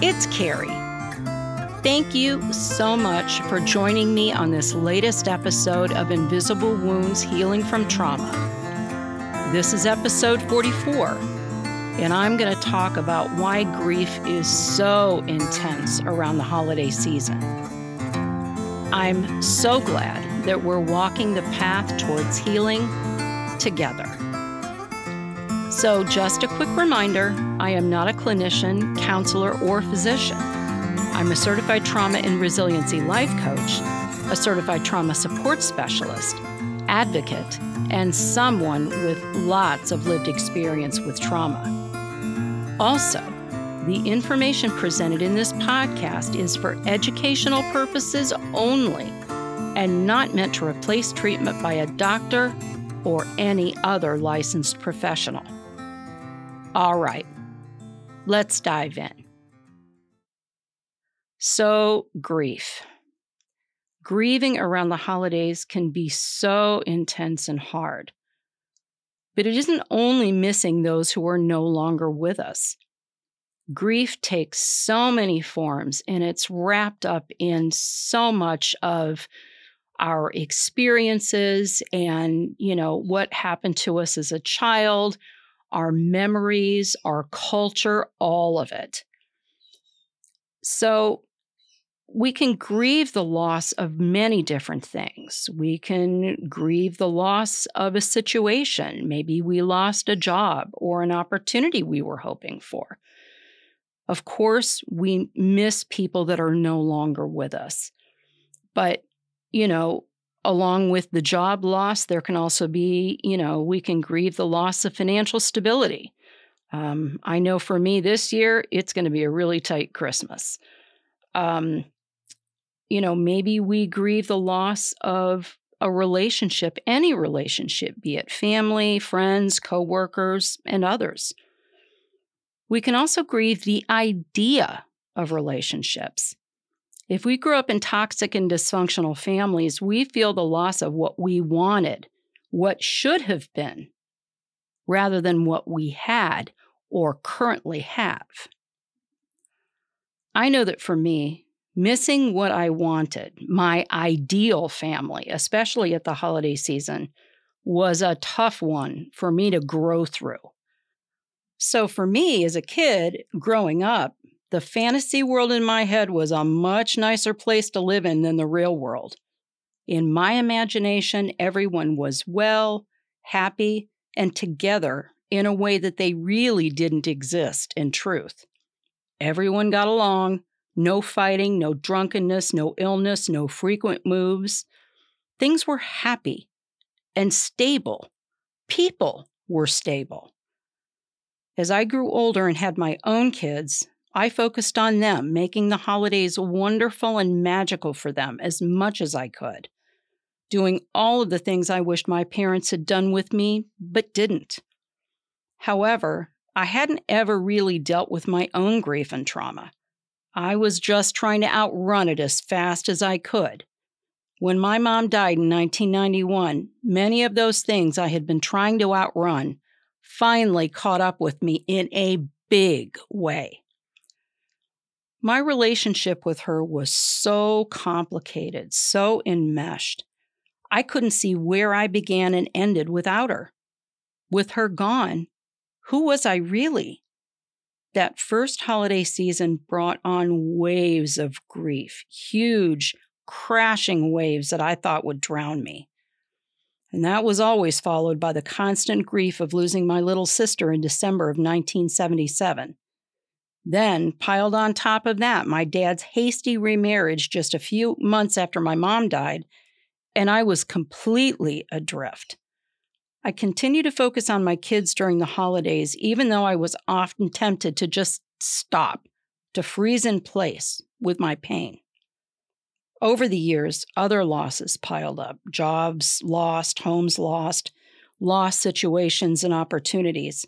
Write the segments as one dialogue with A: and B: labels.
A: Kerri. Thank you so much for joining me on this latest episode of Invisible Wounds Healing from Trauma. This is episode 44, and I'm going to talk about why grief is so intense around the holiday season. I'm so glad that we're walking the path towards healing together. So, just a quick reminder I am not a clinician, counselor, or physician. I'm a certified trauma and resiliency life coach, a certified trauma support specialist, advocate, and someone with lots of lived experience with trauma. Also, the information presented in this podcast is for educational purposes only and not meant to replace treatment by a doctor or any other licensed professional. All right, let's dive in. So, grief. Grieving around the holidays can be so intense and hard. But it isn't only missing those who are no longer with us. Grief takes so many forms and it's wrapped up in so much of our experiences and, you know, what happened to us as a child, our memories, our culture, all of it. So, we can grieve the loss of many different things. We can grieve the loss of a situation. Maybe we lost a job or an opportunity we were hoping for. Of course, we miss people that are no longer with us. But you know, along with the job loss, there can also be, you know, we can grieve the loss of financial stability. Um, I know for me this year, it's going to be a really tight Christmas. Um, you know, maybe we grieve the loss of a relationship, any relationship, be it family, friends, coworkers, and others. We can also grieve the idea of relationships. If we grew up in toxic and dysfunctional families, we feel the loss of what we wanted, what should have been, rather than what we had or currently have. I know that for me, missing what I wanted, my ideal family, especially at the holiday season, was a tough one for me to grow through. So, for me as a kid growing up, the fantasy world in my head was a much nicer place to live in than the real world. In my imagination, everyone was well, happy, and together in a way that they really didn't exist in truth. Everyone got along, no fighting, no drunkenness, no illness, no frequent moves. Things were happy and stable. People were stable. As I grew older and had my own kids, I focused on them, making the holidays wonderful and magical for them as much as I could, doing all of the things I wished my parents had done with me, but didn't. However, I hadn't ever really dealt with my own grief and trauma. I was just trying to outrun it as fast as I could. When my mom died in 1991, many of those things I had been trying to outrun finally caught up with me in a big way. My relationship with her was so complicated, so enmeshed. I couldn't see where I began and ended without her. With her gone, who was I really? That first holiday season brought on waves of grief, huge, crashing waves that I thought would drown me. And that was always followed by the constant grief of losing my little sister in December of 1977. Then, piled on top of that, my dad's hasty remarriage just a few months after my mom died, and I was completely adrift. I continued to focus on my kids during the holidays, even though I was often tempted to just stop, to freeze in place with my pain. Over the years, other losses piled up jobs lost, homes lost, lost situations and opportunities.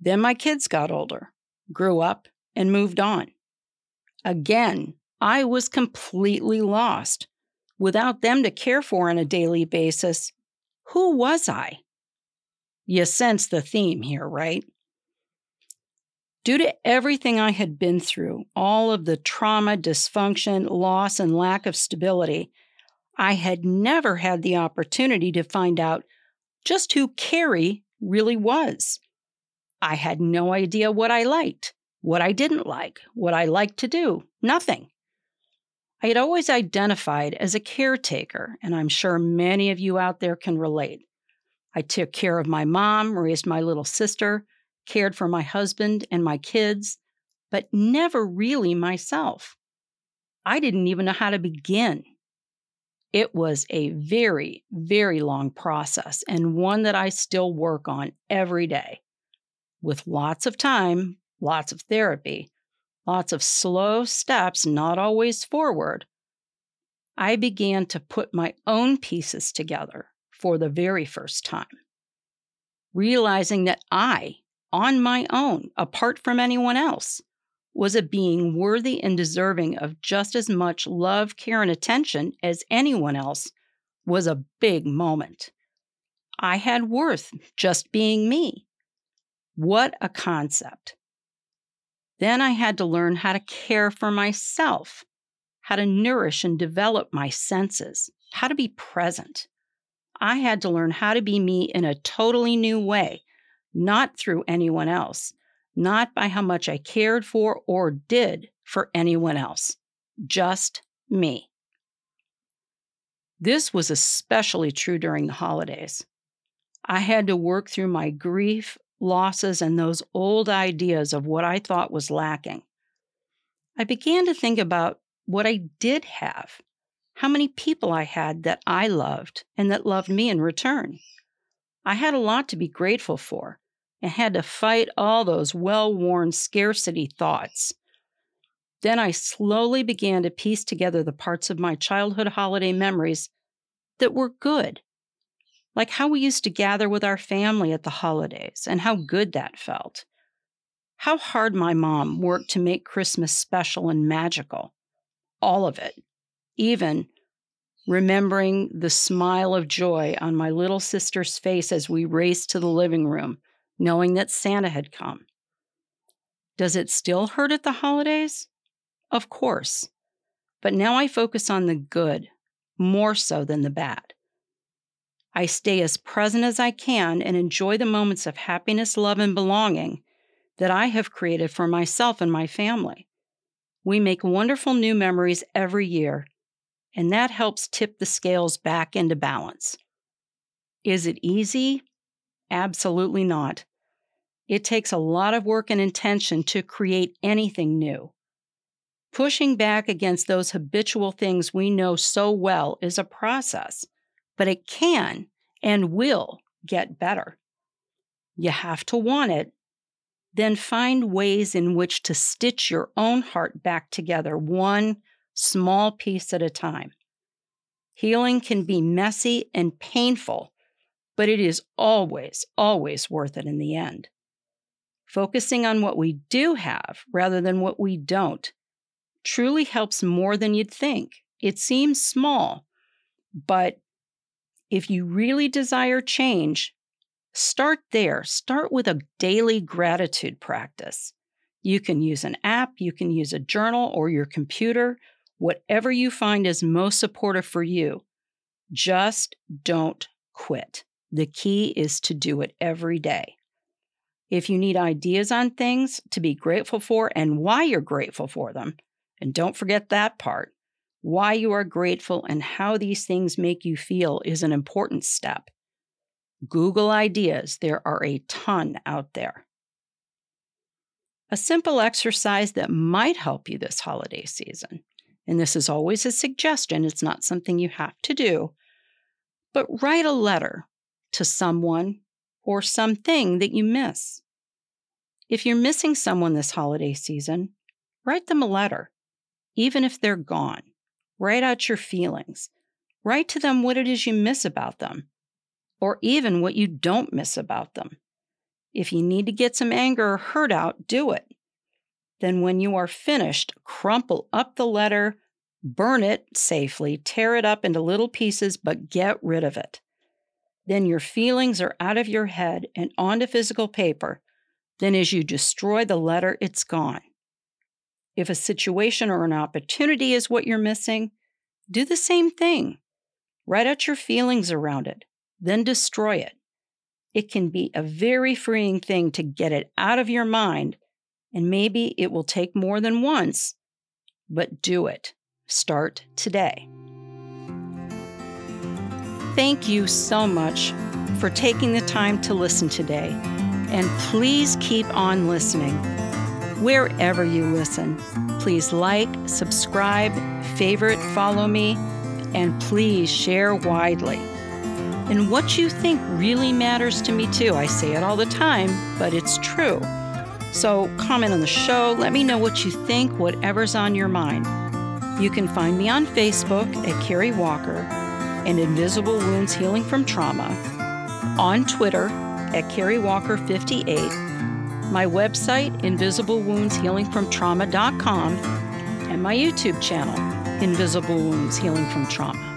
A: Then my kids got older grew up, and moved on. Again, I was completely lost. Without them to care for on a daily basis, who was I? You sense the theme here, right? Due to everything I had been through, all of the trauma, dysfunction, loss, and lack of stability, I had never had the opportunity to find out just who Kerri really was. I had no idea what I liked, what I didn't like, what I liked to do, nothing. I had always identified as a caretaker, and I'm sure many of you out there can relate. I took care of my mom, raised my little sister, cared for my husband and my kids, but never really myself. I didn't even know how to begin. It was a very, very long process and one that I still work on every day with lots of time, lots of therapy, lots of slow steps, not always forward. I began to put my own pieces together for the very first time, realizing that I on my own, apart from anyone else, was a being worthy and deserving of just as much love, care, and attention as anyone else was a big moment. I had worth just being me. What a concept. Then I had to learn how to care for myself, how to nourish and develop my senses, how to be present. I had to learn how to be me in a totally new way not through anyone else, not by how much I cared for or did for anyone else, just me. This was especially true during the holidays. I had to work through my grief, losses, and those old ideas of what I thought was lacking. I began to think about what I did have, how many people I had that I loved and that loved me in return. I had a lot to be grateful for, and had to fight all those well worn scarcity thoughts. Then I slowly began to piece together the parts of my childhood holiday memories that were good, like how we used to gather with our family at the holidays and how good that felt. How hard my mom worked to make Christmas special and magical. All of it. Even remembering the smile of joy on my little sister's face as we raced to the living room knowing that Santa had come. Does it still hurt at the holidays? Of course. But now I focus on the good more so than the bad. I stay as present as I can and enjoy the moments of happiness, love, and belonging that I have created for myself and my family. We make wonderful new memories every year, and that helps tip the scales back into balance. Is it easy? Absolutely not. It takes a lot of work and intention to create anything new. Pushing back against those habitual things we know so well is a process, but it can and will get better. You have to want it, then find ways in which to stitch your own heart back together, one small piece at a time. Healing can be messy and painful, but it is always, always worth it in the end. Focusing on what we do have rather than what we don't truly helps more than you'd think. It seems small, but if you really desire change, start there. Start with a daily gratitude practice. You can use an app, you can use a journal or your computer, whatever you find is most supportive for you. Just don't quit. The key is to do it every day. If you need ideas on things to be grateful for and why you're grateful for them, and don't forget that part, why you are grateful and how these things make you feel is an important step. Google ideas, there are a ton out there. A simple exercise that might help you this holiday season, and this is always a suggestion, it's not something you have to do, but write a letter to someone or something that you miss. If you're missing someone this holiday season, write them a letter, even if they're gone. Write out your feelings. Write to them what it is you miss about them, or even what you don't miss about them. If you need to get some anger or hurt out, do it. Then, when you are finished, crumple up the letter, burn it safely, tear it up into little pieces, but get rid of it. Then your feelings are out of your head and onto physical paper then as you destroy the letter, it's gone. If a situation or an opportunity is what you're missing, do the same thing. Write out your feelings around it, then destroy it. It can be a very freeing thing to get it out of your mind, and maybe it will take more than once, but do it. Start today. Thank you so much for taking the time to listen today, and please keep on listening. Wherever you listen, please like, subscribe, favorite, follow me, and please share widely. And what you think really matters to me too. I say it all the time, but it's true. So comment on the show, let me know what you think, whatever's on your mind. You can find me on Facebook at Kerri Walker and Invisible Wounds Healing from Trauma, on Twitter at Kerri Walker 58, my website, invisiblewoundshealingfromtrauma.com, and my YouTube channel, Invisible Wounds Healing from Trauma.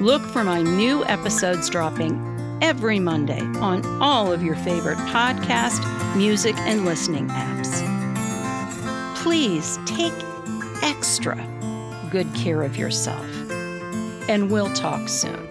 A: Look for my new episodes dropping every Monday on all of your favorite podcast, music, and listening apps. Please take extra good care of yourself, and we'll talk soon.